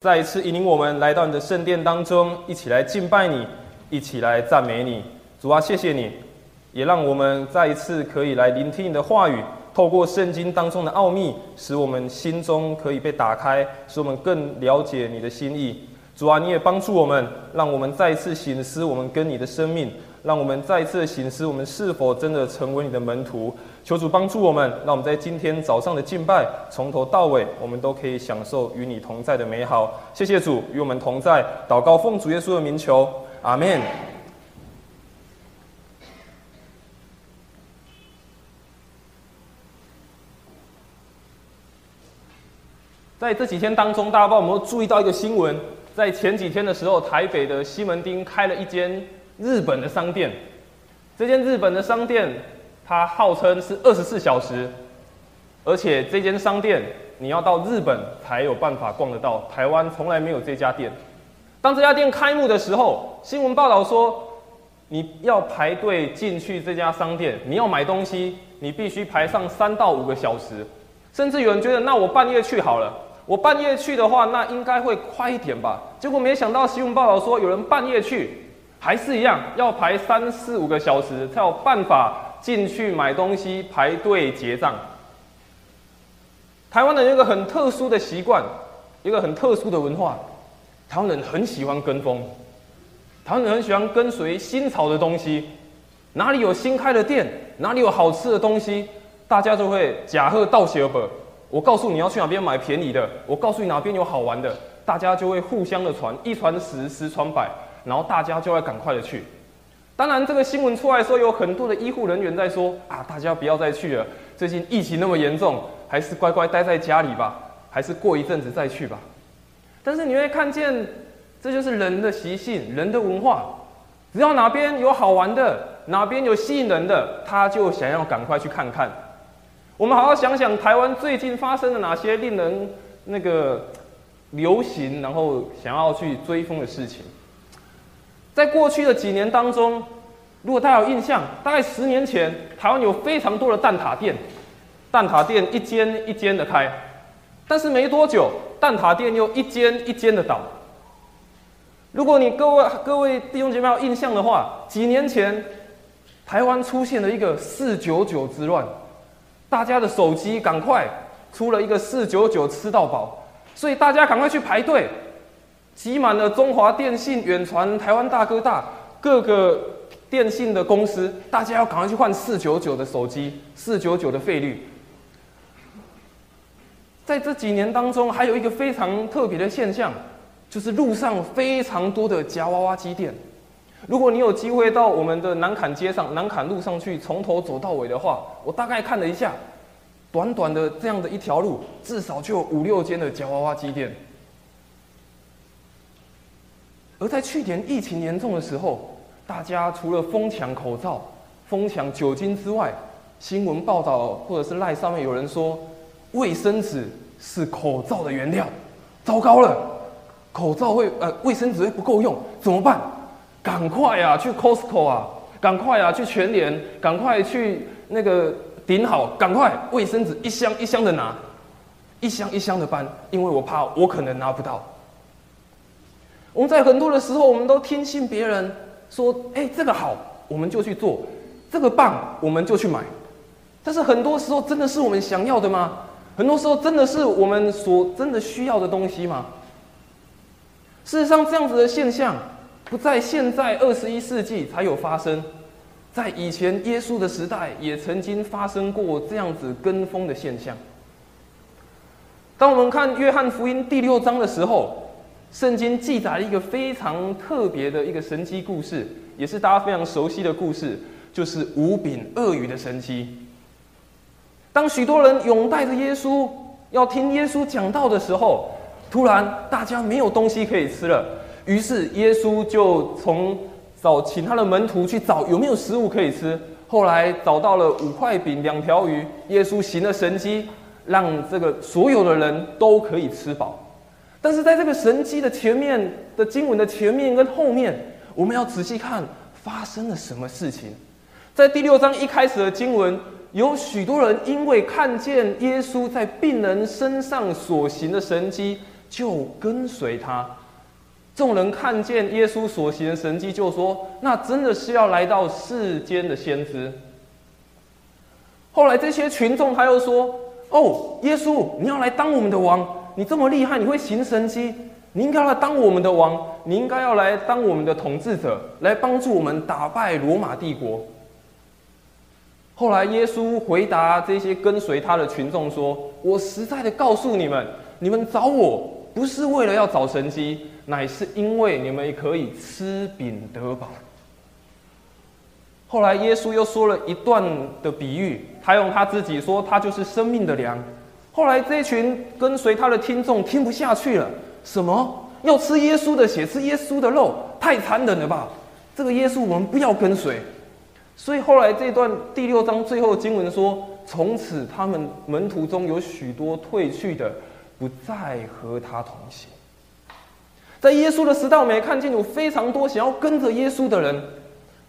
再一次引领我们来到你的圣殿当中，一起来敬拜你，一起来赞美你。主啊，谢谢你，也让我们再一次可以来聆听你的话语，透过圣经当中的奥秘，使我们心中可以被打开，使我们更了解你的心意。主啊，你也帮助我们，让我们再一次醒思我们跟你的生命，让我们再一次醒思我们是否真的成为你的门徒。求主帮助我们，让我们在今天早上的敬拜，从头到尾，我们都可以享受与你同在的美好。谢谢主与我们同在，祷告奉主耶稣的名求，阿门。在这几天当中，大家不知道有没有注意到一个新闻？在前几天的时候，台北的西门町开了一间日本的商店。这间日本的商店，它号称是二十四小时，而且这间商店你要到日本才有办法逛得到，台湾从来没有这家店。当这家店开幕的时候，新闻报道说，你要排队进去这家商店，你要买东西，你必须排上三到五个小时，甚至有人觉得，那我半夜去好了。我半夜去的话，那应该会快一点吧？结果没想到新闻报道说，有人半夜去，还是一样要排三四五个小时才有办法进去买东西、排队结账。台湾人有一个很特殊的习惯，一个很特殊的文化，台湾人很喜欢跟风，台湾人很喜欢跟随新潮的东西，哪里有新开的店，哪里有好吃的东西，大家就会假贺道谢本。我告诉你要去哪边买便宜的，我告诉你哪边有好玩的，大家就会互相的传，一传十，十传百，然后大家就要赶快的去。当然，这个新闻出来说，有很多的医护人员在说啊，大家不要再去了，最近疫情那么严重，还是乖乖待在家里吧，还是过一阵子再去吧。但是你会看见，这就是人的习性，人的文化，只要哪边有好玩的，哪边有吸引人的，他就想要赶快去看看。我们好好想想，台湾最近发生了哪些令人那个流行，然后想要去追风的事情。在过去的几年当中，如果大家有印象，大概十年前，台湾有非常多的蛋挞店，蛋挞店一间一间的开，但是没多久，蛋挞店又一间一间的倒。如果你各位各位弟兄姐妹有印象的话，几年前，台湾出现了一个四九九之乱。大家的手机赶快出了一个四九九吃到饱，所以大家赶快去排队，挤满了中华电信、远传、台湾大哥大各个电信的公司，大家要赶快去换四九九的手机，四九九的费率。在这几年当中，还有一个非常特别的现象，就是路上非常多的夹娃娃机店。如果你有机会到我们的南坎街上、南坎路上去，从头走到尾的话，我大概看了一下，短短的这样的一条路，至少就有五六间的夹娃娃机店。而在去年疫情严重的时候，大家除了疯抢口罩、疯抢酒精之外，新闻报道或者是赖上面有人说，卫生纸是口罩的原料，糟糕了，口罩会呃卫生纸会不够用，怎么办？赶快啊，去 Costco 啊！赶快啊，去全联！赶快去那个顶好！赶快卫生纸一箱一箱的拿，一箱一箱的搬，因为我怕我可能拿不到。我们在很多的时候，我们都听信别人说：“哎，这个好，我们就去做；这个棒，我们就去买。”但是很多时候，真的是我们想要的吗？很多时候，真的是我们所真的需要的东西吗？事实上，这样子的现象。不在现在二十一世纪才有发生，在以前耶稣的时代也曾经发生过这样子跟风的现象。当我们看约翰福音第六章的时候，圣经记载了一个非常特别的一个神迹故事，也是大家非常熟悉的故事，就是五饼鳄鱼的神迹。当许多人拥戴着耶稣要听耶稣讲道的时候，突然大家没有东西可以吃了。于是耶稣就从找请他的门徒去找有没有食物可以吃。后来找到了五块饼两条鱼，耶稣行了神迹，让这个所有的人都可以吃饱。但是在这个神迹的前面的经文的前面跟后面，我们要仔细看发生了什么事情。在第六章一开始的经文，有许多人因为看见耶稣在病人身上所行的神迹。就跟随他。众人看见耶稣所行的神迹，就说：“那真的是要来到世间的先知。”后来这些群众他又说：“哦，耶稣，你要来当我们的王？你这么厉害，你会行神迹，你应该来当我们的王，你应该要来当我们的统治者，来帮助我们打败罗马帝国。”后来耶稣回答这些跟随他的群众说：“我实在的告诉你们，你们找我不是为了要找神迹。”乃是因为你们可以吃饼得饱。后来耶稣又说了一段的比喻，他用他自己说他就是生命的粮。后来这群跟随他的听众听不下去了，什么要吃耶稣的血，吃耶稣的肉，太残忍了吧？这个耶稣我们不要跟随。所以后来这段第六章最后经文说，从此他们门徒中有许多退去的，不再和他同行。在耶稣的时代，我们也看见有非常多想要跟着耶稣的人。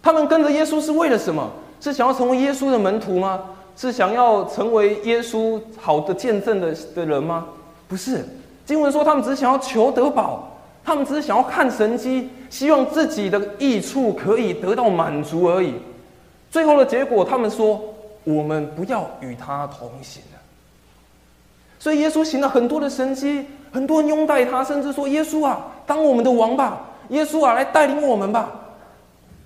他们跟着耶稣是为了什么？是想要成为耶稣的门徒吗？是想要成为耶稣好的见证的的人吗？不是。经文说，他们只想要求得宝，他们只是想要看神迹，希望自己的益处可以得到满足而已。最后的结果，他们说：“我们不要与他同行了。”所以耶稣行了很多的神迹。很多人拥戴他，甚至说：“耶稣啊，当我们的王吧！耶稣啊，来带领我们吧！”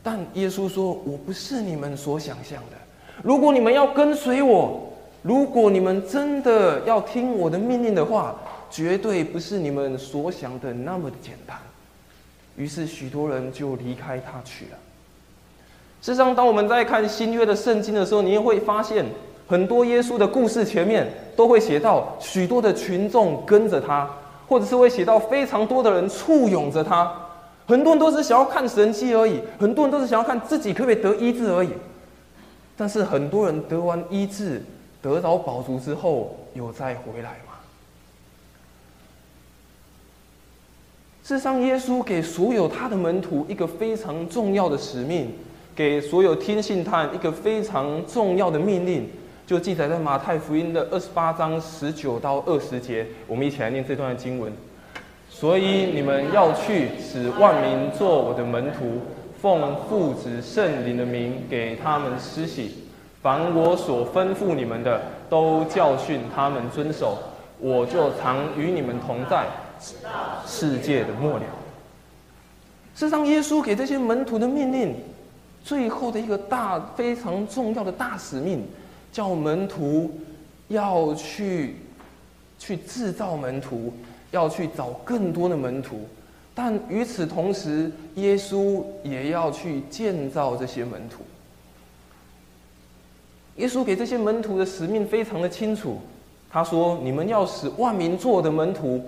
但耶稣说：“我不是你们所想象的。如果你们要跟随我，如果你们真的要听我的命令的话，绝对不是你们所想的那么简单。”于是许多人就离开他去了。事实上，当我们在看新约的圣经的时候，你也会发现。很多耶稣的故事前面都会写到许多的群众跟着他，或者是会写到非常多的人簇拥着他。很多人都是想要看神迹而已，很多人都是想要看自己可不可以得医治而已。但是很多人得完医治、得到宝足之后，有再回来吗？事实上，耶稣给所有他的门徒一个非常重要的使命，给所有听信他一个非常重要的命令。就记载在马太福音的二十八章十九到二十节，我们一起来念这段经文。所以你们要去，使万民做我的门徒，奉父子圣灵的名给他们施洗。凡我所吩咐你们的，都教训他们遵守。我就常与你们同在，世界的末了。事实上，耶稣给这些门徒的命令，最后的一个大、非常重要的大使命。叫门徒要去去制造门徒，要去找更多的门徒，但与此同时，耶稣也要去建造这些门徒。耶稣给这些门徒的使命非常的清楚，他说：“你们要使万民做的门徒，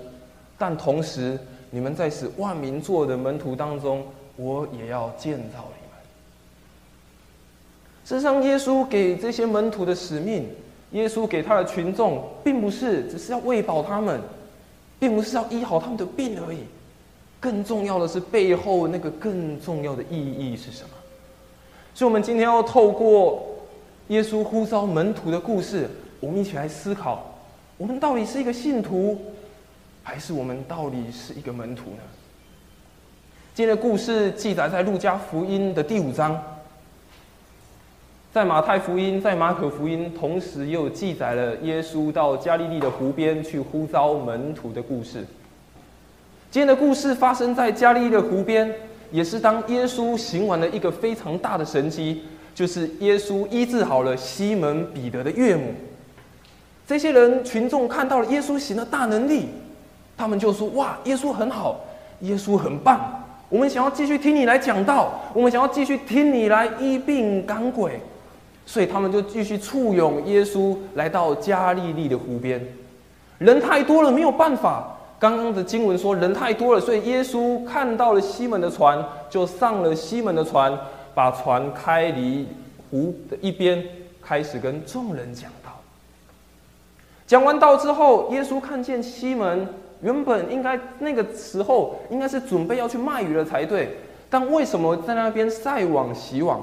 但同时，你们在使万民做的门徒当中，我也要建造你们。”事实上，耶稣给这些门徒的使命，耶稣给他的群众，并不是只是要喂饱他们，并不是要医好他们的病而已。更重要的是，背后那个更重要的意义是什么？所以，我们今天要透过耶稣呼召门徒的故事，我们一起来思考：我们到底是一个信徒，还是我们到底是一个门徒呢？今天的故事记载在路加福音的第五章。在马太福音、在马可福音，同时又记载了耶稣到加利利的湖边去呼召门徒的故事。今天的故事发生在加利利的湖边，也是当耶稣行完了一个非常大的神迹，就是耶稣医治好了西门彼得的岳母。这些人群众看到了耶稣行的大能力，他们就说：“哇，耶稣很好，耶稣很棒，我们想要继续听你来讲道，我们想要继续听你来医病赶鬼。”所以他们就继续簇拥耶稣来到加利利的湖边，人太多了没有办法。刚刚的经文说人太多了，所以耶稣看到了西门的船，就上了西门的船，把船开离湖的一边，开始跟众人讲道。讲完道之后，耶稣看见西门原本应该那个时候应该是准备要去卖鱼了才对，但为什么在那边晒网洗网？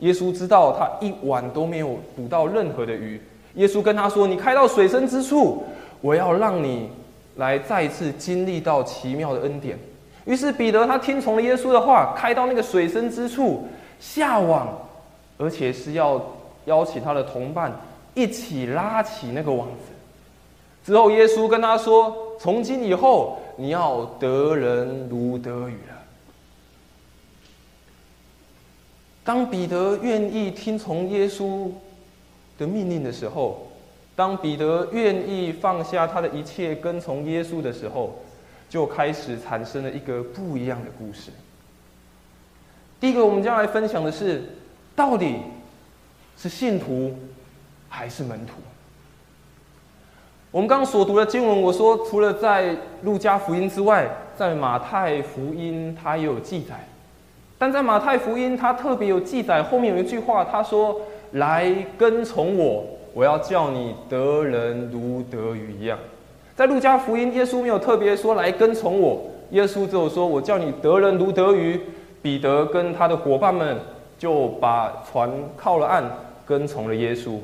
耶稣知道他一晚都没有捕到任何的鱼。耶稣跟他说：“你开到水深之处，我要让你来再次经历到奇妙的恩典。于是彼得他听从了耶稣的话，开到那个水深之处下网，而且是要邀请他的同伴一起拉起那个网子。之后耶稣跟他说：“从今以后，你要得人如得鱼了。”当彼得愿意听从耶稣的命令的时候，当彼得愿意放下他的一切跟从耶稣的时候。就开始产生了一个不一样的故事。第一个，我们将来分享的是，到底是信徒还是门徒？我们刚所读的经文，我说除了在路加福音之外，在马太福音它也有记载，但在马太福音它特别有记载，后面有一句话，他说：“来跟从我，我要叫你得人如得鱼一样。”在路加福音，耶稣没有特别说来跟从我，耶稣只有说：“我叫你得人如得鱼。”彼得跟他的伙伴们就把船靠了岸，跟从了耶稣。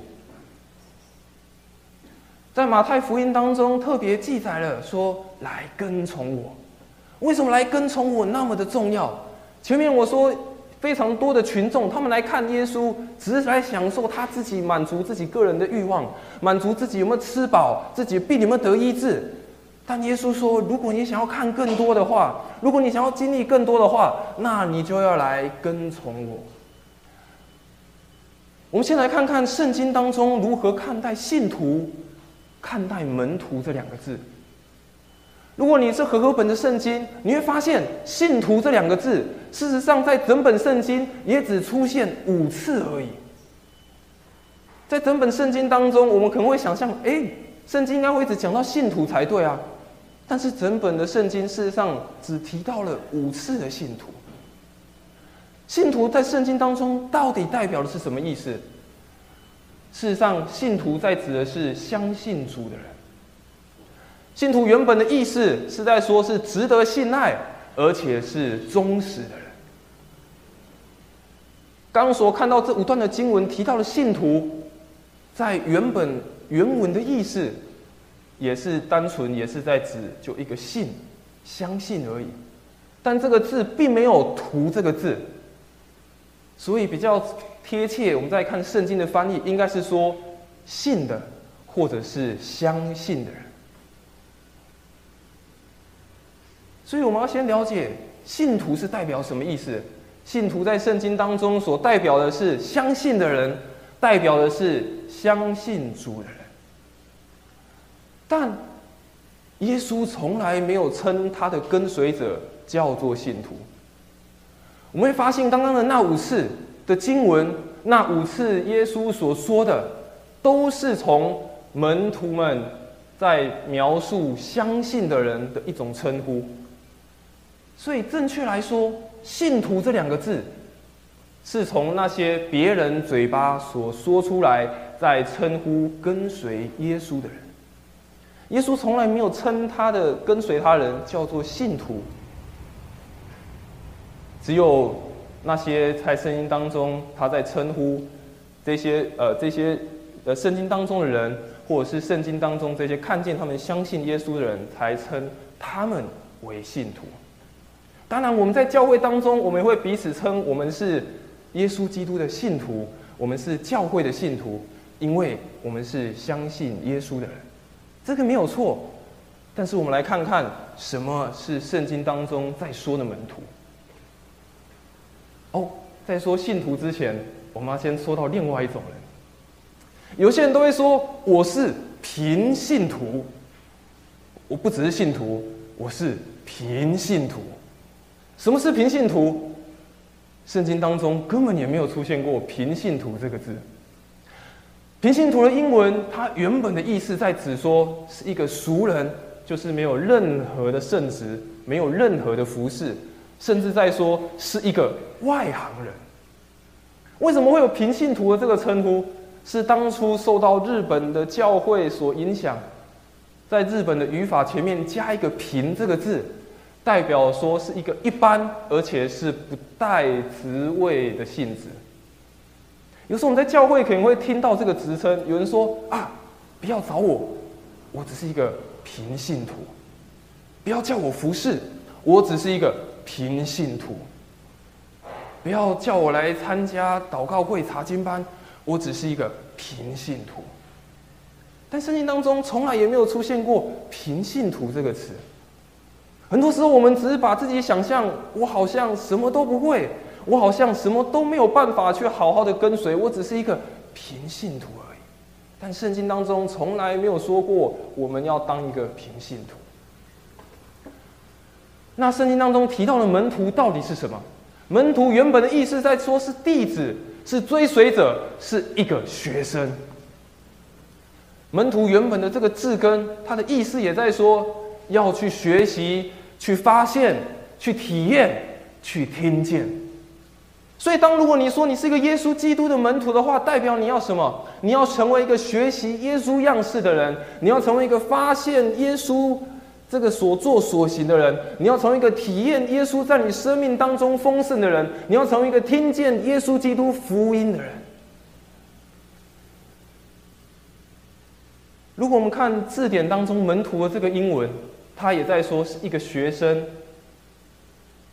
在马太福音当中特别记载了说：“来跟从我。”为什么来跟从我那么的重要？前面我说。非常多的群众，他们来看耶稣，只是来享受他自己满足自己个人的欲望，满足自己有没有吃饱，自己病有没有得医治。但耶稣说，如果你想要看更多的话，如果你想要经历更多的话，那你就要来跟从我。我们先来看看圣经当中如何看待信徒、看待门徒这两个字。如果你是和合本的圣经，你会发现“信徒”这两个字，事实上在整本圣经也只出现五次而已。在整本圣经当中，我们可能会想象，哎，圣经应该会一直讲到信徒才对啊。但是整本的圣经事实上只提到了五次的信徒。信徒在圣经当中到底代表的是什么意思？事实上，信徒在指的是相信主的人。信徒原本的意思是在说，是值得信赖，而且是忠实的人。刚所看到这五段的经文提到的信徒，在原本原文的意思，也是单纯也是在指就一个信，相信而已。但这个字并没有“徒”这个字，所以比较贴切。我们再看圣经的翻译，应该是说信的，或者是相信的人。所以我们要先了解信徒是代表什么意思。信徒在圣经当中所代表的是相信的人，代表的是相信主的人。但耶稣从来没有称他的跟随者叫做信徒。我们会发现，刚刚的那五次的经文，那五次耶稣所说的，都是从门徒们在描述相信的人的一种称呼。所以，正确来说，“信徒”这两个字，是从那些别人嘴巴所说出来，在称呼跟随耶稣的人。耶稣从来没有称他的跟随他人叫做信徒，只有那些在圣经当中他在称呼这些呃这些呃圣经当中的人，或者是圣经当中这些看见他们相信耶稣的人，才称他们为信徒。当然，我们在教会当中，我们会彼此称我们是耶稣基督的信徒，我们是教会的信徒，因为我们是相信耶稣的人，这个没有错。但是，我们来看看什么是圣经当中在说的门徒。哦，在说信徒之前，我们要先说到另外一种人。有些人都会说我是平信徒，我不只是信徒，我是平信徒。什么是平信徒？圣经当中根本也没有出现过“平信徒”这个字。平信徒的英文，它原本的意思在指说是一个俗人，就是没有任何的圣职，没有任何的服饰，甚至在说是一个外行人。为什么会有平信徒的这个称呼？是当初受到日本的教会所影响，在日本的语法前面加一个“平”这个字。代表说是一个一般，而且是不带职位的性质。有时候我们在教会可能会听到这个职称，有人说啊，不要找我，我只是一个平信徒。不要叫我服侍，我只是一个平信徒。不要叫我来参加祷告会、查经班，我只是一个平信徒。但圣经当中从来也没有出现过“平信徒”这个词。很多时候，我们只是把自己想象，我好像什么都不会，我好像什么都没有办法去好好的跟随，我只是一个平信徒而已。但圣经当中从来没有说过我们要当一个平信徒。那圣经当中提到的门徒到底是什么？门徒原本的意思在说是弟子，是追随者，是一个学生。门徒原本的这个字根，它的意思也在说要去学习、去发现、去体验、去听见。所以，当如果你说你是一个耶稣基督的门徒的话，代表你要什么？你要成为一个学习耶稣样式的人，你要成为一个发现耶稣。这个所作所行的人，你要成为一个体验耶稣在你生命当中丰盛的人，你要成为一个听见耶稣基督福音的人。如果我们看字典当中门徒的这个英文，他也在说是一个学生，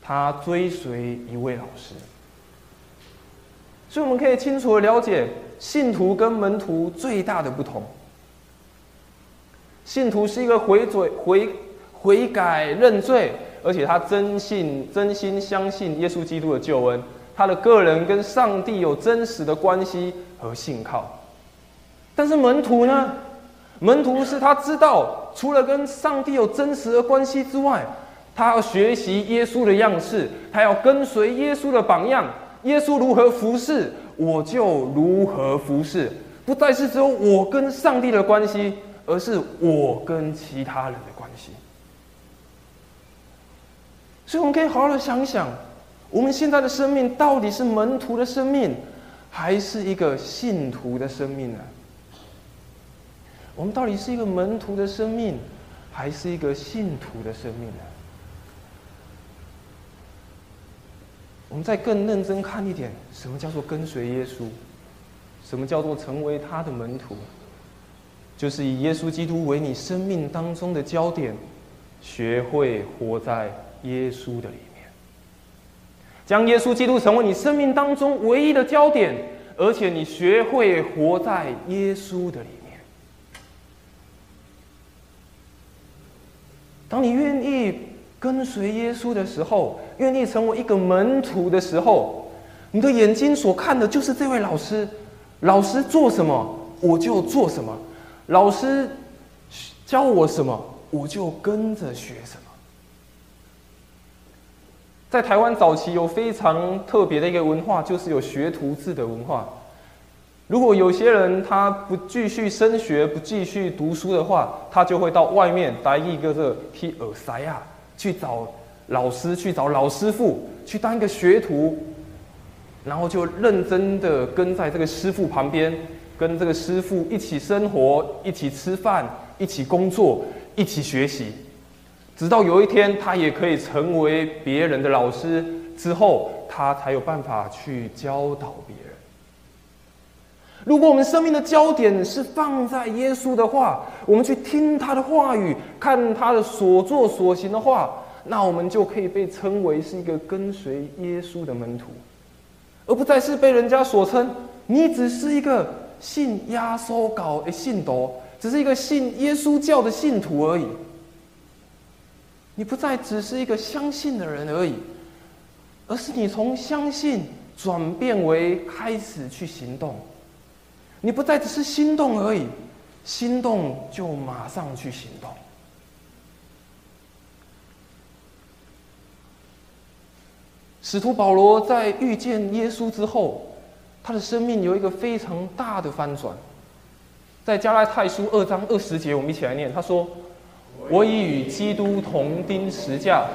他追随一位老师。所以我们可以清楚的了解信徒跟门徒最大的不同。信徒是一个回嘴回。悔改认罪，而且他真信、真心相信耶稣基督的救恩，他的个人跟上帝有真实的关系和信靠。但是门徒呢？门徒是他知道，除了跟上帝有真实的关系之外，他要学习耶稣的样式，他要跟随耶稣的榜样。耶稣如何服侍，我就如何服侍，不再是只有我跟上帝的关系，而是我跟其他人的关系。所以，我们可以好好的想想，我们现在的生命到底是门徒的生命，还是一个信徒的生命呢？我们到底是一个门徒的生命，还是一个信徒的生命呢？我们再更认真看一点，什么叫做跟随耶稣？什么叫做成为他的门徒？就是以耶稣基督为你生命当中的焦点，学会活在。耶稣的里面，将耶稣基督成为你生命当中唯一的焦点，而且你学会活在耶稣的里。当你愿意跟随耶稣的时候，愿意成为一个门徒的时候，你的眼睛所看的就是这位老师。老师做什么，我就做什么；老师教我什么，我就跟着学什么。在台湾早期有非常特别的一个文化，就是有学徒制的文化。如果有些人他不继续升学、不继续读书的话，他就会到外面待一个这踢耳塞啊，去找老师、去找老师傅，去当一个学徒，然后就认真的跟在这个师傅旁边，跟这个师傅一起生活、一起吃饭、一起工作、一起学习。直到有一天，他也可以成为别人的老师之后，他才有办法去教导别人。如果我们生命的焦点是放在耶稣的话，我们去听他的话语，看他的所作所行的话，那我们就可以被称为是一个跟随耶稣的门徒，而不再是被人家所称你只是一个信耶稣搞的信徒，只是一个信耶稣教的信徒而已。你不再只是一个相信的人而已，而是你从相信转变为开始去行动。你不再只是心动而已，心动就马上去行动。使徒保罗在遇见耶稣之后，他的生命有一个非常大的翻转。在加拉太书二章二十节，我们一起来念，他说。我已与基督同钉十架，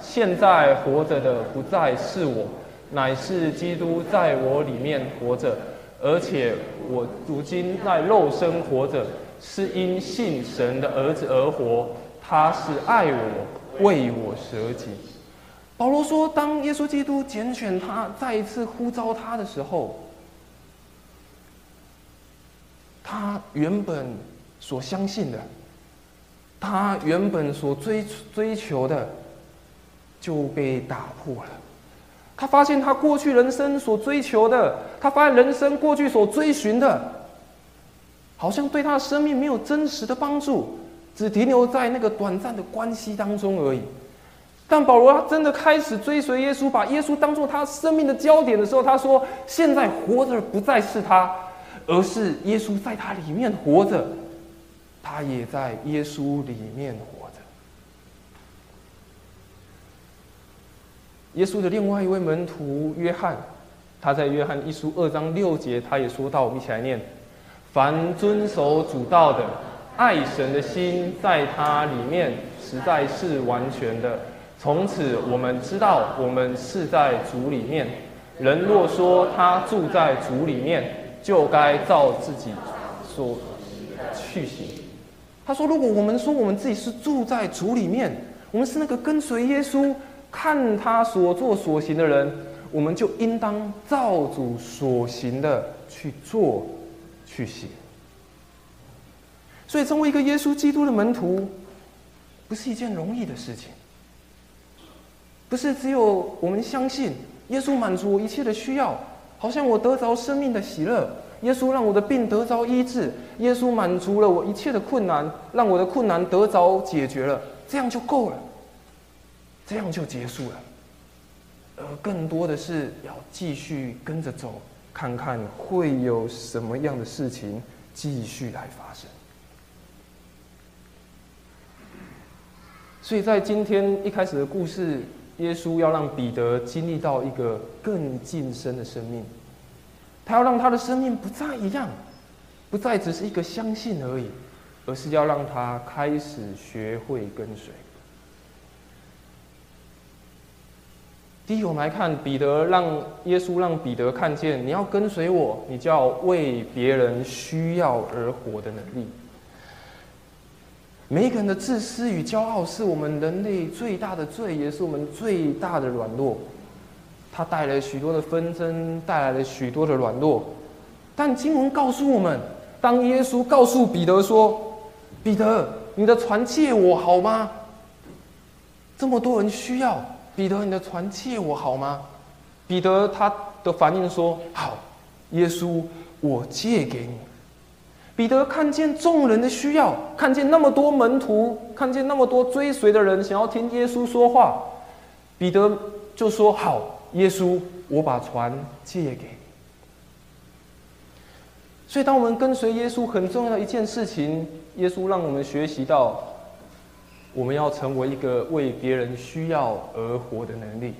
现在活着的不再是我，乃是基督在我里面活着。而且我如今在肉身活着，是因信神的儿子而活。他是爱我，为我舍己。保罗说，当耶稣基督拣选他，再一次呼召他的时候，他原本所相信的。他原本所追追求的就被打破了。他发现他过去人生所追求的，他发现人生过去所追寻的，好像对他的生命没有真实的帮助，只停留在那个短暂的关系当中而已。但保罗他真的开始追随耶稣，把耶稣当做他生命的焦点的时候，他说：“现在活着不再是他，而是耶稣在他里面活着，他也在耶稣里面活着。”耶稣的另外一位门徒约翰，他在约翰一书二章六节，他也说到：“我们一起来念：凡遵守主道的，爱神的心在他里面，实在是完全的。从此我们知道，我们是在主里面。人若说他住在主里面，就该照自己所去行。”他说：“如果我们说我们自己是住在主里面，我们是那个跟随耶稣。”看他所做所行的人，我们就应当照主所行的去做、去行。所以，成为一个耶稣基督的门徒，不是一件容易的事情。不是只有我们相信耶稣满足我一切的需要，好像我得着生命的喜乐，耶稣让我的病得着医治，耶稣满足了我一切的困难，让我的困难得着解决了，这样就够了。这样就结束了，而更多的是要继续跟着走，看看会有什么样的事情继续来发生。所以在今天一开始的故事，耶稣要让彼得经历到一个更近身的生命，他要让他的生命不再一样，不再只是一个相信而已，而是要让他开始学会跟随。第一，我们来看彼得让耶稣让彼得看见，你要跟随我，你就要为别人需要而活的能力。每一个人的自私与骄傲，是我们人类最大的罪，也是我们最大的软弱。它带来许多的纷争，带来了许多的软弱。但经文告诉我们，当耶稣告诉彼得说：“彼得，你的船借我好吗？这么多人需要。”彼得，你的船借我好吗？彼得他的反应说：“好，耶稣，我借给你。”彼得看见众人的需要，看见那么多门徒，看见那么多追随的人想要听耶稣说话，彼得就说：“好，耶稣，我把船借给你。”所以，当我们跟随耶稣，很重要的一件事情，耶稣让我们学习到。我们要成为一个为别人需要而活的能力。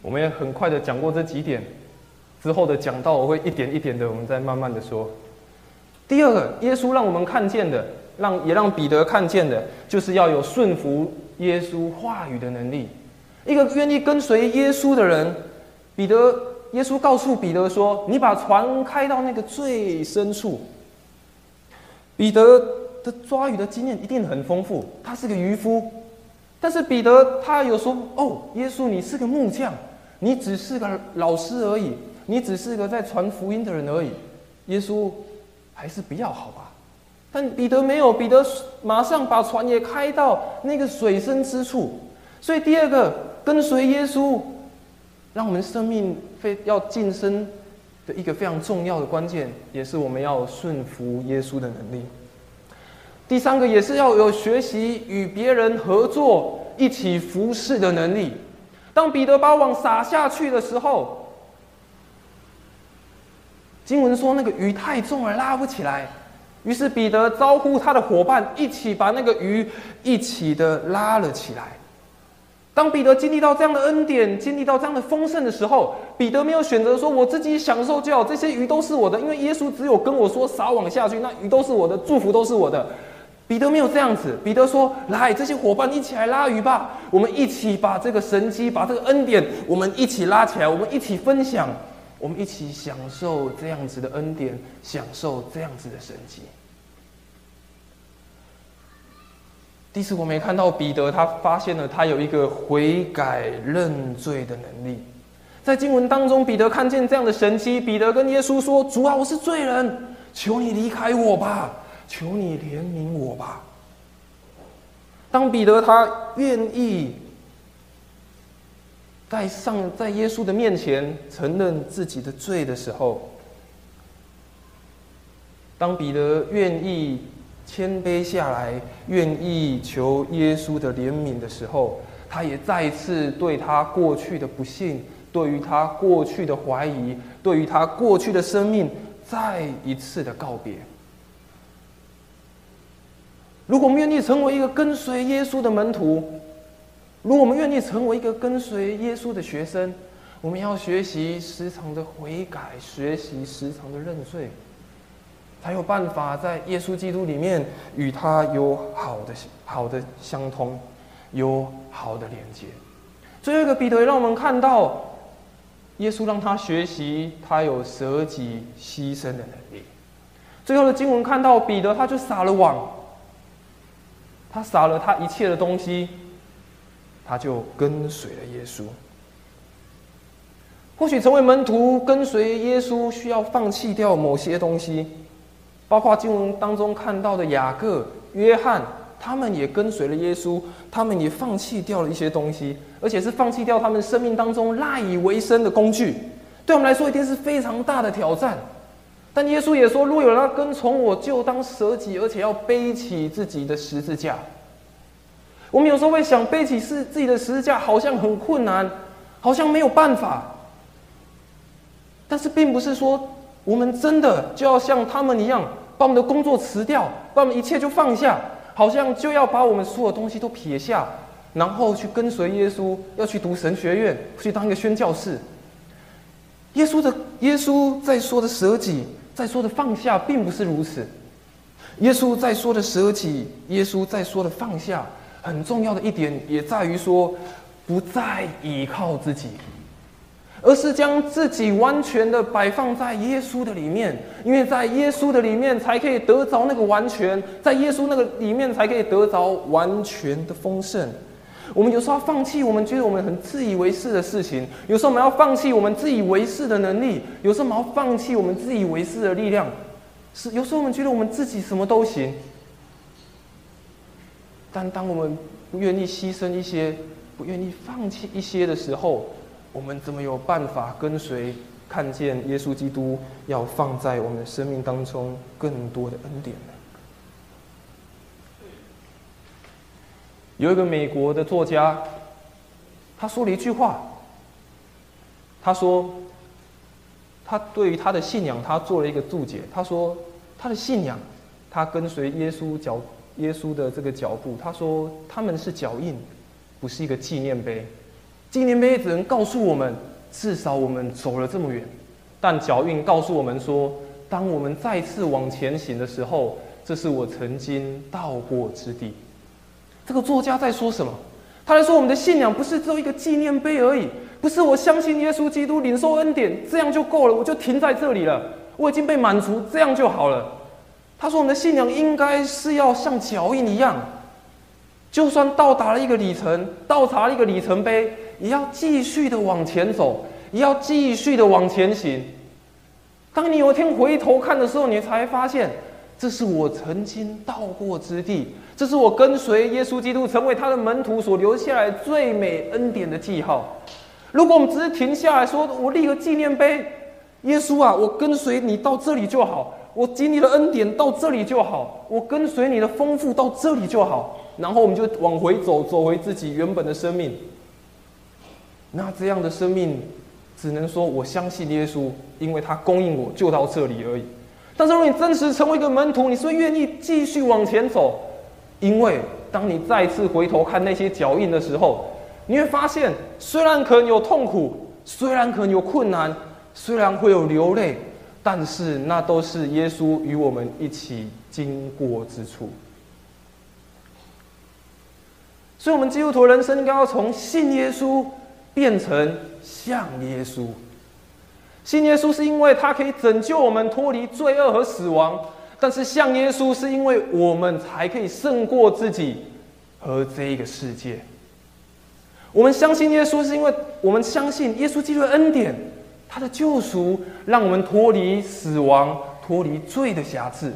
我们也很快的讲过这几点，之后的讲到我会一点一点的，我们再慢慢的说。第二个，耶稣让我们看见的，让也让彼得看见的，就是要有顺服耶稣话语的能力。一个愿意跟随耶稣的人，彼得，耶稣告诉彼得说：“你把船开到那个最深处。”彼得的抓鱼的经验一定很丰富，他是个渔夫。但是彼得他有说：“哦，耶稣，你是个木匠，你只是个老师而已，你只是个在传福音的人而已。”耶稣还是比较好吧？但彼得没有，彼得马上把船也开到那个水深之处。所以第二个跟随耶稣，让我们生命非要晋升。的一个非常重要的关键，也是我们要顺服耶稣的能力。第三个，也是要有学习与别人合作、一起服侍的能力。当彼得把网撒下去的时候，经文说那个鱼太重了，拉不起来。于是彼得招呼他的伙伴，一起把那个鱼一起的拉了起来。当彼得经历到这样的恩典，经历到这样的丰盛的时候，彼得没有选择说我自己享受就好，这些鱼都是我的，因为耶稣只有跟我说撒网下去，那鱼都是我的，祝福都是我的。彼得没有这样子，彼得说：“来，这些伙伴一起来拉鱼吧，我们一起把这个神机，把这个恩典，我们一起拉起来，我们一起分享，我们一起享受这样子的恩典，享受这样子的神机。”第四，我们也看到彼得，他发现了他有一个悔改认罪的能力。在经文当中，彼得看见这样的神迹，彼得跟耶稣说：“主啊，我是罪人，求你离开我吧，求你怜悯我吧。”当彼得他愿意在上在耶稣的面前承认自己的罪的时候，当彼得愿意谦卑下来，愿意求耶稣的怜悯的时候，他也再次对他过去的不幸，对于他过去的怀疑，对于他过去的生命，再一次的告别。如果我们愿意成为一个跟随耶稣的门徒，如果我们愿意成为一个跟随耶稣的学生，我们要学习时常的悔改，学习时常的认罪。才有办法在耶稣基督里面与他有好的好的相通，有好的连接。最后一个彼得让我们看到，耶稣让他学习，他有舍己牺牲的能力。最后的经文看到彼得，他就撒了网，他撒了他一切的东西，他就跟随了耶稣。或许成为门徒跟随耶稣，需要放弃掉某些东西。包括经文当中看到的雅各、约翰，他们也跟随了耶稣，他们也放弃掉了一些东西，而且是放弃掉他们生命当中赖以为生的工具。对我们来说，一定是非常大的挑战。但耶稣也说：“若有人要跟从我，就当舍己，而且要背起自己的十字架。”我们有时候会想，背起是自己的十字架，好像很困难，好像没有办法。但是，并不是说我们真的就要像他们一样。把我们的工作辞掉，把我们一切就放下，好像就要把我们所有东西都撇下，然后去跟随耶稣，要去读神学院，去当一个宣教士。耶稣的耶稣在说的舍己，在说的放下，并不是如此。耶稣在说的舍己，耶稣在说的放下，很重要的一点也在于说，不再依靠自己。而是将自己完全的摆放在耶稣的里面，因为在耶稣的里面才可以得着那个完全，在耶稣那个里面才可以得着完全的丰盛。我们有时候放弃我们觉得我们很自以为是的事情，有时候我们要放弃我们自以为是的能力，有时候我们要放弃我们自以为是的力量。是有时候我们觉得我们自己什么都行，但当我们不愿意牺牲一些，不愿意放弃一些的时候，我们怎么有办法跟随、看见耶稣基督要放在我们的生命当中更多的恩典呢？有一个美国的作家，他说了一句话。他说，他对于他的信仰，他做了一个注解。他说，他的信仰，他跟随耶稣脚、耶稣的这个脚步。他说，他们是脚印，不是一个纪念碑。纪念碑只能告诉我们，至少我们走了这么远，但脚印告诉我们说，当我们再次往前行的时候，这是我曾经到过之地。这个作家在说什么？他在说我们的信仰不是只有一个纪念碑而已，不是我相信耶稣基督领受恩典这样就够了，我就停在这里了，我已经被满足，这样就好了。他说我们的信仰应该是要像脚印一样，就算到达了一个里程，到达了一个里程碑。也要继续的往前走，也要继续的往前行。当你有一天回头看的时候，你才发现，这是我曾经到过之地，这是我跟随耶稣基督成为他的门徒所留下来最美恩典的记号。如果我们只是停下来说，我立个纪念碑，耶稣啊，我跟随你到这里就好，我经历了恩典到这里就好，我跟随你的丰富到这里就好，然后我们就往回走，走回自己原本的生命。那这样的生命，只能说我相信耶稣，因为他供应我就到这里而已。但是如果你真实成为一个门徒，你是愿意继续往前走，因为当你再次回头看那些脚印的时候，你会发现，虽然可能有痛苦，虽然可能有困难，虽然会有流泪，但是那都是耶稣与我们一起经过之处。所以，我们基督徒人生应该要从信耶稣。变成像耶稣，信耶稣是因为他可以拯救我们脱离罪恶和死亡；但是像耶稣是因为我们才可以胜过自己和这个世界。我们相信耶稣，是因为我们相信耶稣基督的恩典，他的救赎，让我们脱离死亡，脱离罪的瑕疵。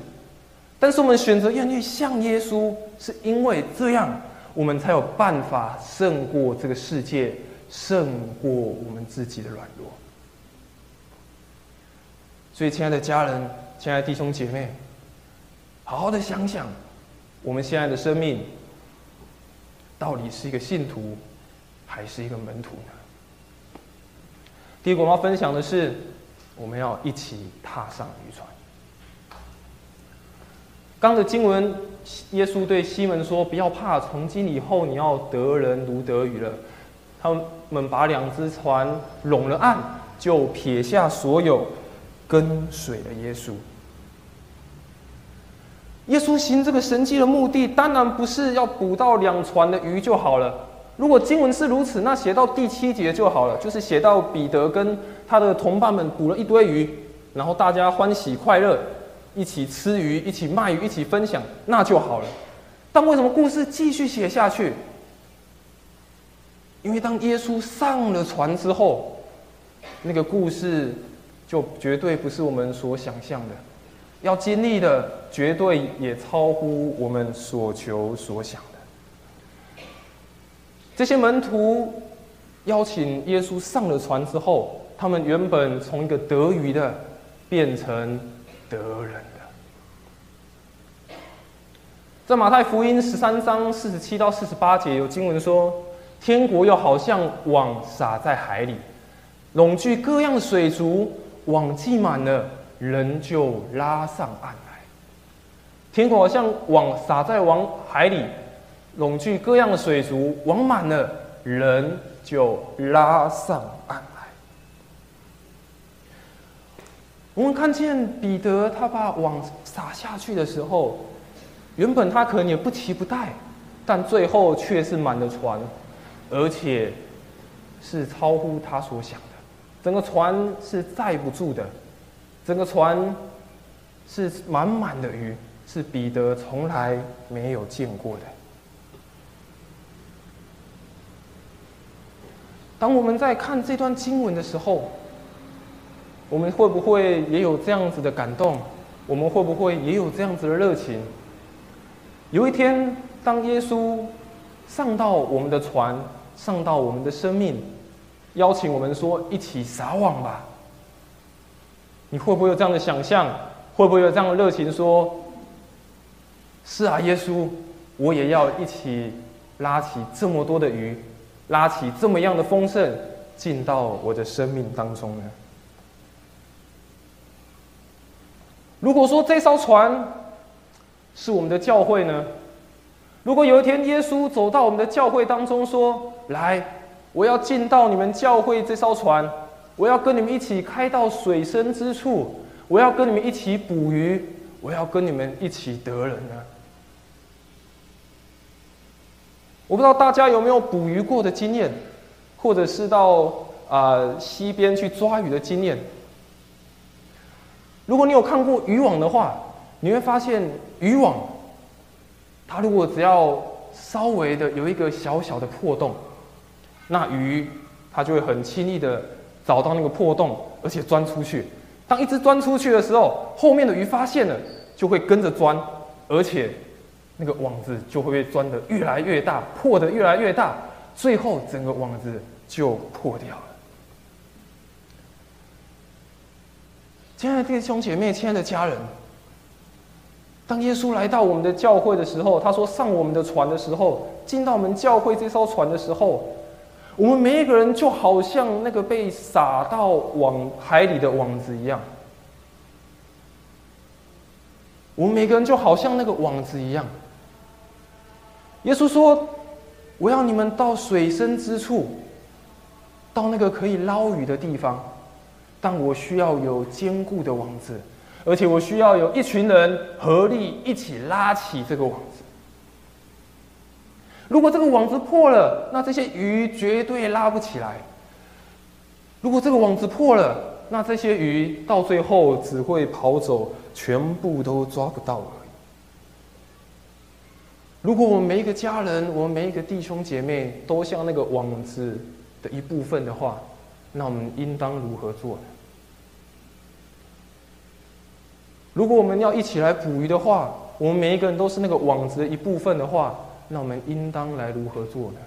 但是我们选择愿意像耶稣，是因为这样，我们才有办法胜过这个世界，胜过我们自己的软弱。所以，亲爱的家人，亲爱的弟兄姐妹，好好的想想，我们现在的生命，到底是一个信徒？还是一个门徒呢？第一个我们要分享的是，我们要一起踏上渔船。刚的经文，耶稣对西门说：“不要怕，从今以后你要得人如得鱼了。”他们把两只船拢了岸，就撇下所有，跟随了耶稣。耶稣行这个神迹的目的，当然不是要捕到两船的鱼就好了。如果经文是如此，那写到第七节就好了，就是写到彼得跟他的同伴们捕了一堆鱼，然后大家欢喜快乐，一起吃鱼，一起卖鱼，一起分享，那就好了。但为什么故事继续写下去？因为当耶稣上了船之后，那个故事就绝对不是我们所想象的，要经历的绝对也超乎我们所求所想的。这些门徒邀请耶稣上了船之后，他们原本从一个得鱼的变成得人的。在马太福音十三章四十七到四十八节有经文说：“天国又好像网撒在海里，拢聚各样的水族，网系满了，人就拉上岸来。天国好像网撒在网海里。”拢聚各样的水族，网满了，人就拉上岸来。我们看见彼得他把网撒下去的时候，原本他可能也不期不待，但最后却是满了船，而且是超乎他所想的。整个船是载不住的，整个船是满满的鱼，是彼得从来没有见过的。当我们在看这段经文的时候，我们会不会也有这样子的感动？我们会不会也有这样子的热情？有一天，当耶稣上到我们的船，上到我们的生命，邀请我们说：“一起撒网吧。”你会不会有这样的想象？会不会有这样的热情？说：“是啊，耶稣，我也要一起拉起这么多的鱼。”拉起这么样的丰盛，进到我的生命当中呢？如果说这艘船是我们的教会呢？如果有一天耶稣走到我们的教会当中，说：“来，我要进到你们教会这艘船，我要跟你们一起开到水深之处，我要跟你们一起捕鱼，我要跟你们一起得人呢？”我不知道大家有没有捕鱼过的经验，或者是到啊溪边去抓鱼的经验。如果你有看过渔网的话，你会发现渔网，它如果只要稍微的有一个小小的破洞，那鱼它就会很轻易的找到那个破洞，而且钻出去。当一只钻出去的时候，后面的鱼发现了，就会跟着钻，而且。那个网子就会被钻得越来越大，破得越来越大，最后整个网子就破掉了。亲爱的弟兄姐妹，亲爱的家人，当耶稣来到我们的教会的时候，他说上我们的船的时候，进到我们教会这艘船的时候，我们每一个人就好像那个被撒到网海里的网子一样，我们每个人就好像那个网子一样。耶稣说：“我要你们到水深之处，到那个可以捞鱼的地方，但我需要有坚固的网子，而且我需要有一群人合力一起拉起这个网子。如果这个网子破了，那这些鱼绝对拉不起来；如果这个网子破了，那这些鱼到最后只会跑走，全部都抓不到了。”如果我们每一个家人，我们每一个弟兄姐妹都像那个网子的一部分的话，那我们应当如何做呢？如果我们要一起来捕鱼的话，我们每一个人都是那个网子的一部分的话，那我们应当来如何做呢？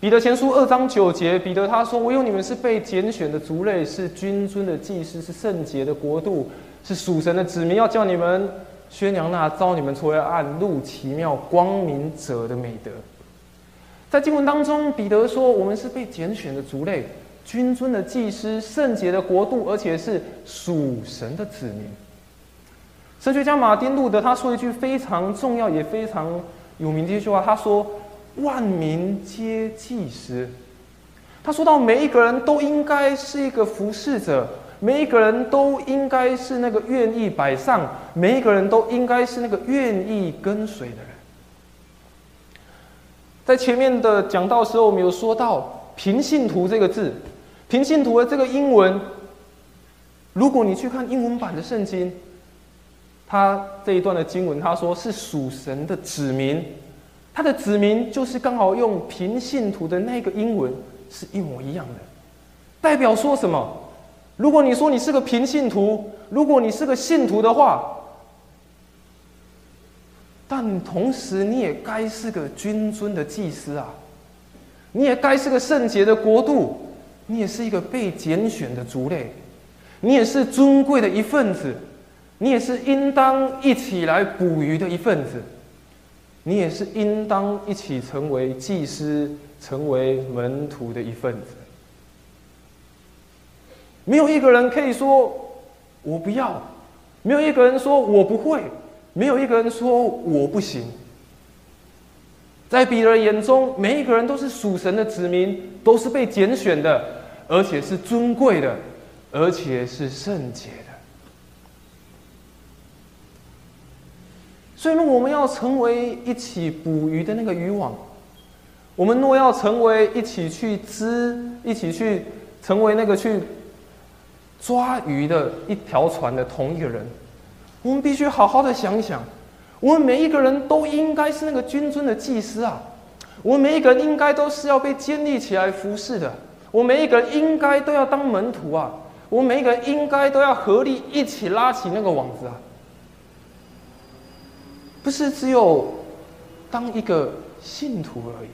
彼得前书二章九节，彼得他说：“我有你们是被拣选的族类，是君尊的祭司，是圣洁的国度，是属神的子民，要叫你们宣扬那招你们出来暗路奇妙光明者的美德。”在经文当中，彼得说：“我们是被拣选的族类，君尊的祭司，圣洁的国度，而且是属神的子民。”神学家马丁路德他说一句非常重要也非常有名的一句话，他说。万民皆祭司。他说到，每一个人都应该是一个服侍者，每一个人都应该是那个愿意摆上，每一个人都应该是那个愿意跟随的人。在前面的讲到时候，我们有说到“平信徒”这个字，“平信徒”的这个英文，如果你去看英文版的圣经，他这一段的经文，他说是属神的子民。他的子民就是刚好用平信徒的那个英文是一模一样的，代表说什么？如果你说你是个平信徒，如果你是个信徒的话，但同时你也该是个君尊的祭司啊，你也该是个圣洁的国度，你也是一个被拣选的族类，你也是尊贵的一份子，你也是应当一起来捕鱼的一份子。你也是应当一起成为祭司、成为门徒的一份子。没有一个人可以说我不要，没有一个人说我不会，没有一个人说我不行。在彼得眼中，每一个人都是属神的子民，都是被拣选的，而且是尊贵的，而且是圣洁的。所以，若我们要成为一起捕鱼的那个渔网，我们若要成为一起去织、一起去成为那个去抓鱼的一条船的同一个人，我们必须好好的想一想，我们每一个人都应该是那个君尊的祭司啊！我们每一个人应该都是要被建立起来服侍的，我们每一个人应该都要当门徒啊！我们每一个人应该都要合力一起拉起那个网子啊！不是只有当一个信徒而已。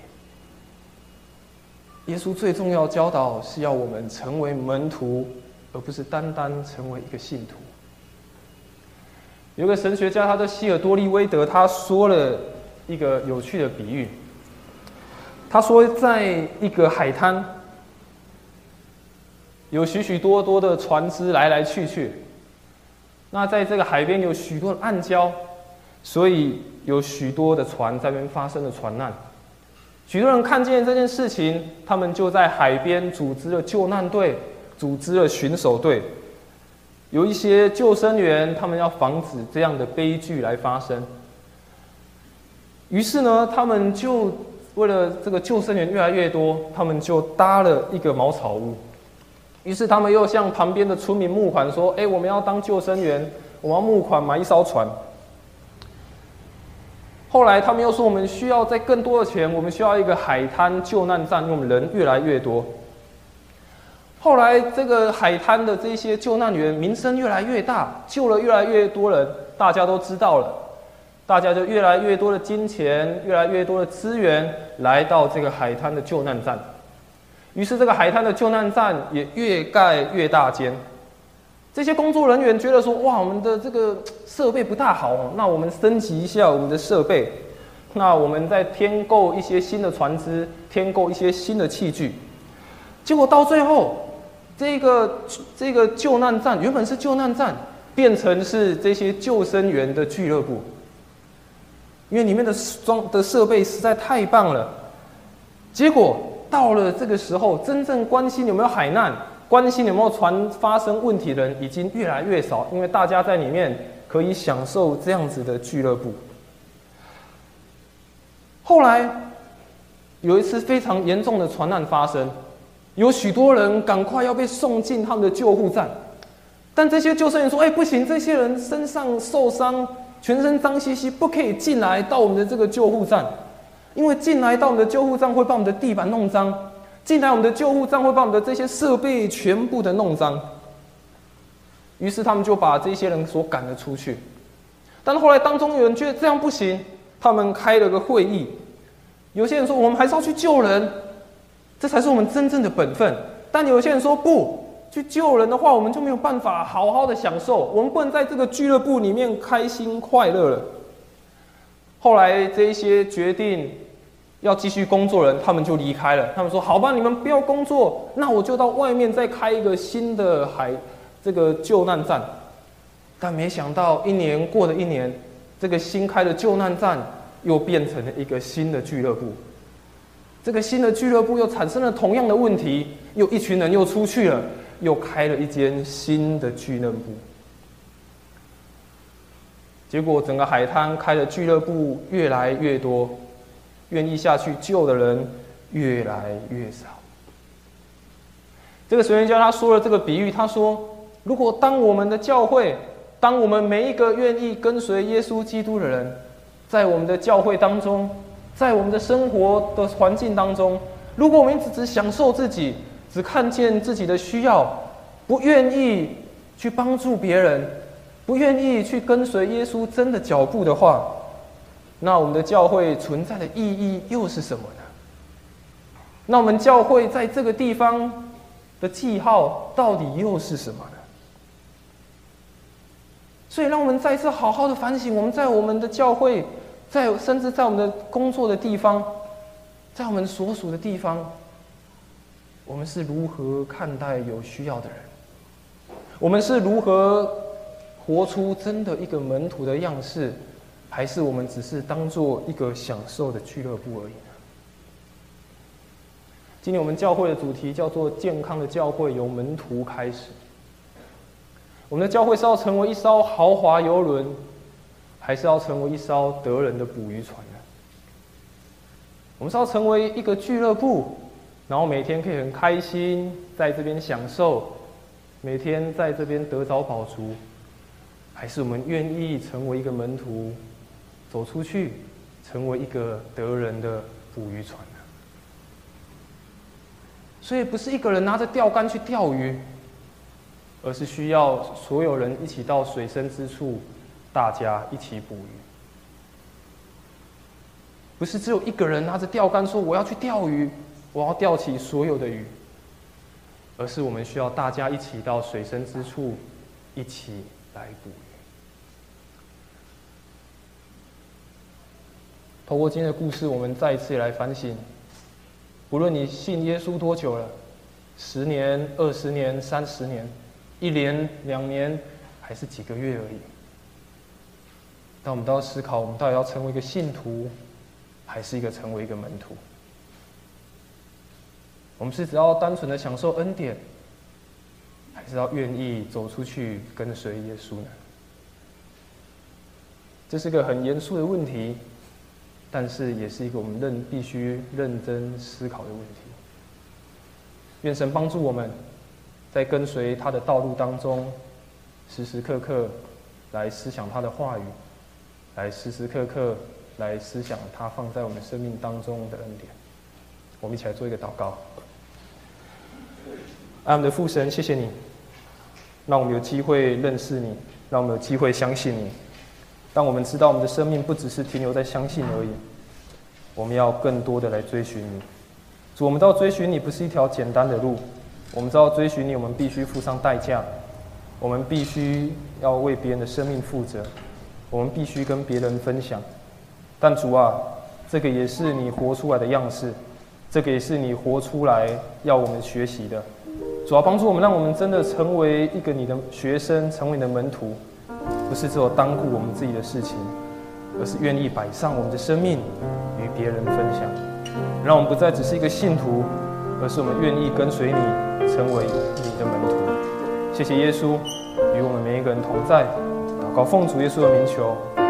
耶稣最重要教导是要我们成为门徒，而不是单单成为一个信徒。有个神学家，他的希尔多利威德，他说了一个有趣的比喻。他说，在一个海滩，有许许多多的船只来来去去，那在这个海边有许多的暗礁。所以有许多的船在那边发生了船难，许多人看见这件事情，他们就在海边组织了救难队，组织了巡守队。有一些救生员，他们要防止这样的悲剧来发生。于是呢，他们就为了这个救生员越来越多，他们就搭了一个茅草屋。于是他们又向旁边的村民募款说：“哎，我们要当救生员，我们要募款买一艘船。”后来他们又说，我们需要在更多的钱，我们需要一个海滩救难站，因为我们人越来越多。后来这个海滩的这些救难员名声越来越大，救了越来越多人，大家都知道了，大家就越来越多的金钱，越来越多的资源来到这个海滩的救难站。于是这个海滩的救难站也越盖越大间。这些工作人员觉得说：“哇，我们的这个设备不大好，那我们升级一下我们的设备，那我们再添购一些新的船只，添购一些新的器具。”结果到最后，这个这个救难站原本是救难站，变成是这些救生员的俱乐部，因为里面的装的设备实在太棒了。结果到了这个时候，真正关心有没有海难。关心有没有船发生问题的人已经越来越少，因为大家在里面可以享受这样子的俱乐部。后来有一次非常严重的船难发生，有许多人赶快要被送进他们的救护站，但这些救生员说：“哎，不行，这些人身上受伤，全身脏兮兮，不可以进来到我们的这个救护站，因为进来到我们的救护站会把我们的地板弄脏，进来我们的救护站会把我们的这些设备全部的弄脏。于是他们就把这些人所赶了出去。但后来当中有人觉得这样不行，他们开了个会议，有些人说我们还是要去救人，这才是我们真正的本分。但有些人说不去救人的话，我们就没有办法好好的享受，我们不能在这个俱乐部里面开心快乐了。后来这一些决定要继续工作人，他们就离开了。他们说：“好吧，你们不要工作，那我就到外面再开一个新的海这个救难站。”但没想到，一年过了一年，这个新开的救难站又变成了一个新的俱乐部。这个新的俱乐部又产生了同样的问题，又一群人又出去了，又开了一间新的俱乐部。结果，整个海滩开的俱乐部越来越多，愿意下去救的人越来越少。这个神学家他说了这个比喻，他说：“如果当我们的教会……”当我们每一个愿意跟随耶稣基督的人，在我们的教会当中，在我们的生活的环境当中，如果我们一直只享受自己，只看见自己的需要，不愿意去帮助别人，不愿意去跟随耶稣真的脚步的话，那我们的教会存在的意义又是什么呢？那我们教会在这个地方的记号到底又是什么呢？所以，让我们再次好好的反省：我们在我们的教会，在甚至在我们的工作的地方，在我们所属的地方，我们是如何看待有需要的人？我们是如何活出真的一个门徒的样式，还是我们只是当做一个享受的俱乐部而已呢？今天我们教会的主题叫做“健康的教会由门徒开始”。我们的教会是要成为一艘豪华游轮，还是要成为一艘得人的捕鱼船呢？我们是要成为一个俱乐部，然后每天可以很开心在这边享受，每天在这边得着饱足，还是我们愿意成为一个门徒，走出去，成为一个得人的捕鱼船呢？所以，不是一个人拿着钓竿去钓鱼。而是需要所有人一起到水深之处，大家一起捕鱼。不是只有一个人拿着钓竿说我要去钓鱼，我要钓起所有的鱼。而是我们需要大家一起到水深之处，一起来捕鱼。透过今天的故事，我们再一次来反省：无论你信耶稣多久了，十年、二十年、三十年。一年、两年，还是几个月而已。但我们都要思考：我们到底要成为一个信徒，还是一个成为一个门徒？我们是只要单纯的享受恩典，还是要愿意走出去跟随耶稣呢？这是个很严肃的问题，但是也是一个我们认必须认真思考的问题。愿神帮助我们。在跟随他的道路当中，时时刻刻来思想他的话语，来时时刻刻来思想他放在我们生命当中的恩典。我们一起来做一个祷告。爱我们的父神，谢谢你，让我们有机会认识你，让我们有机会相信你，让我们知道我们的生命不只是停留在相信而已，我们要更多的来追寻你。主，我们知道追寻你不是一条简单的路。我们知道追寻你，我们必须付上代价，我们必须要为别人的生命负责，我们必须跟别人分享。但主啊，这个也是你活出来的样式，这个也是你活出来要我们学习的。主要帮助我们，让我们真的成为一个你的学生，成为你的门徒，不是只有当顾我们自己的事情，而是愿意摆上我们的生命与别人分享，让我们不再只是一个信徒，而是我们愿意跟随你。成为你的门徒，谢谢耶稣与我们每一个人同在，祷告奉主耶稣的名求。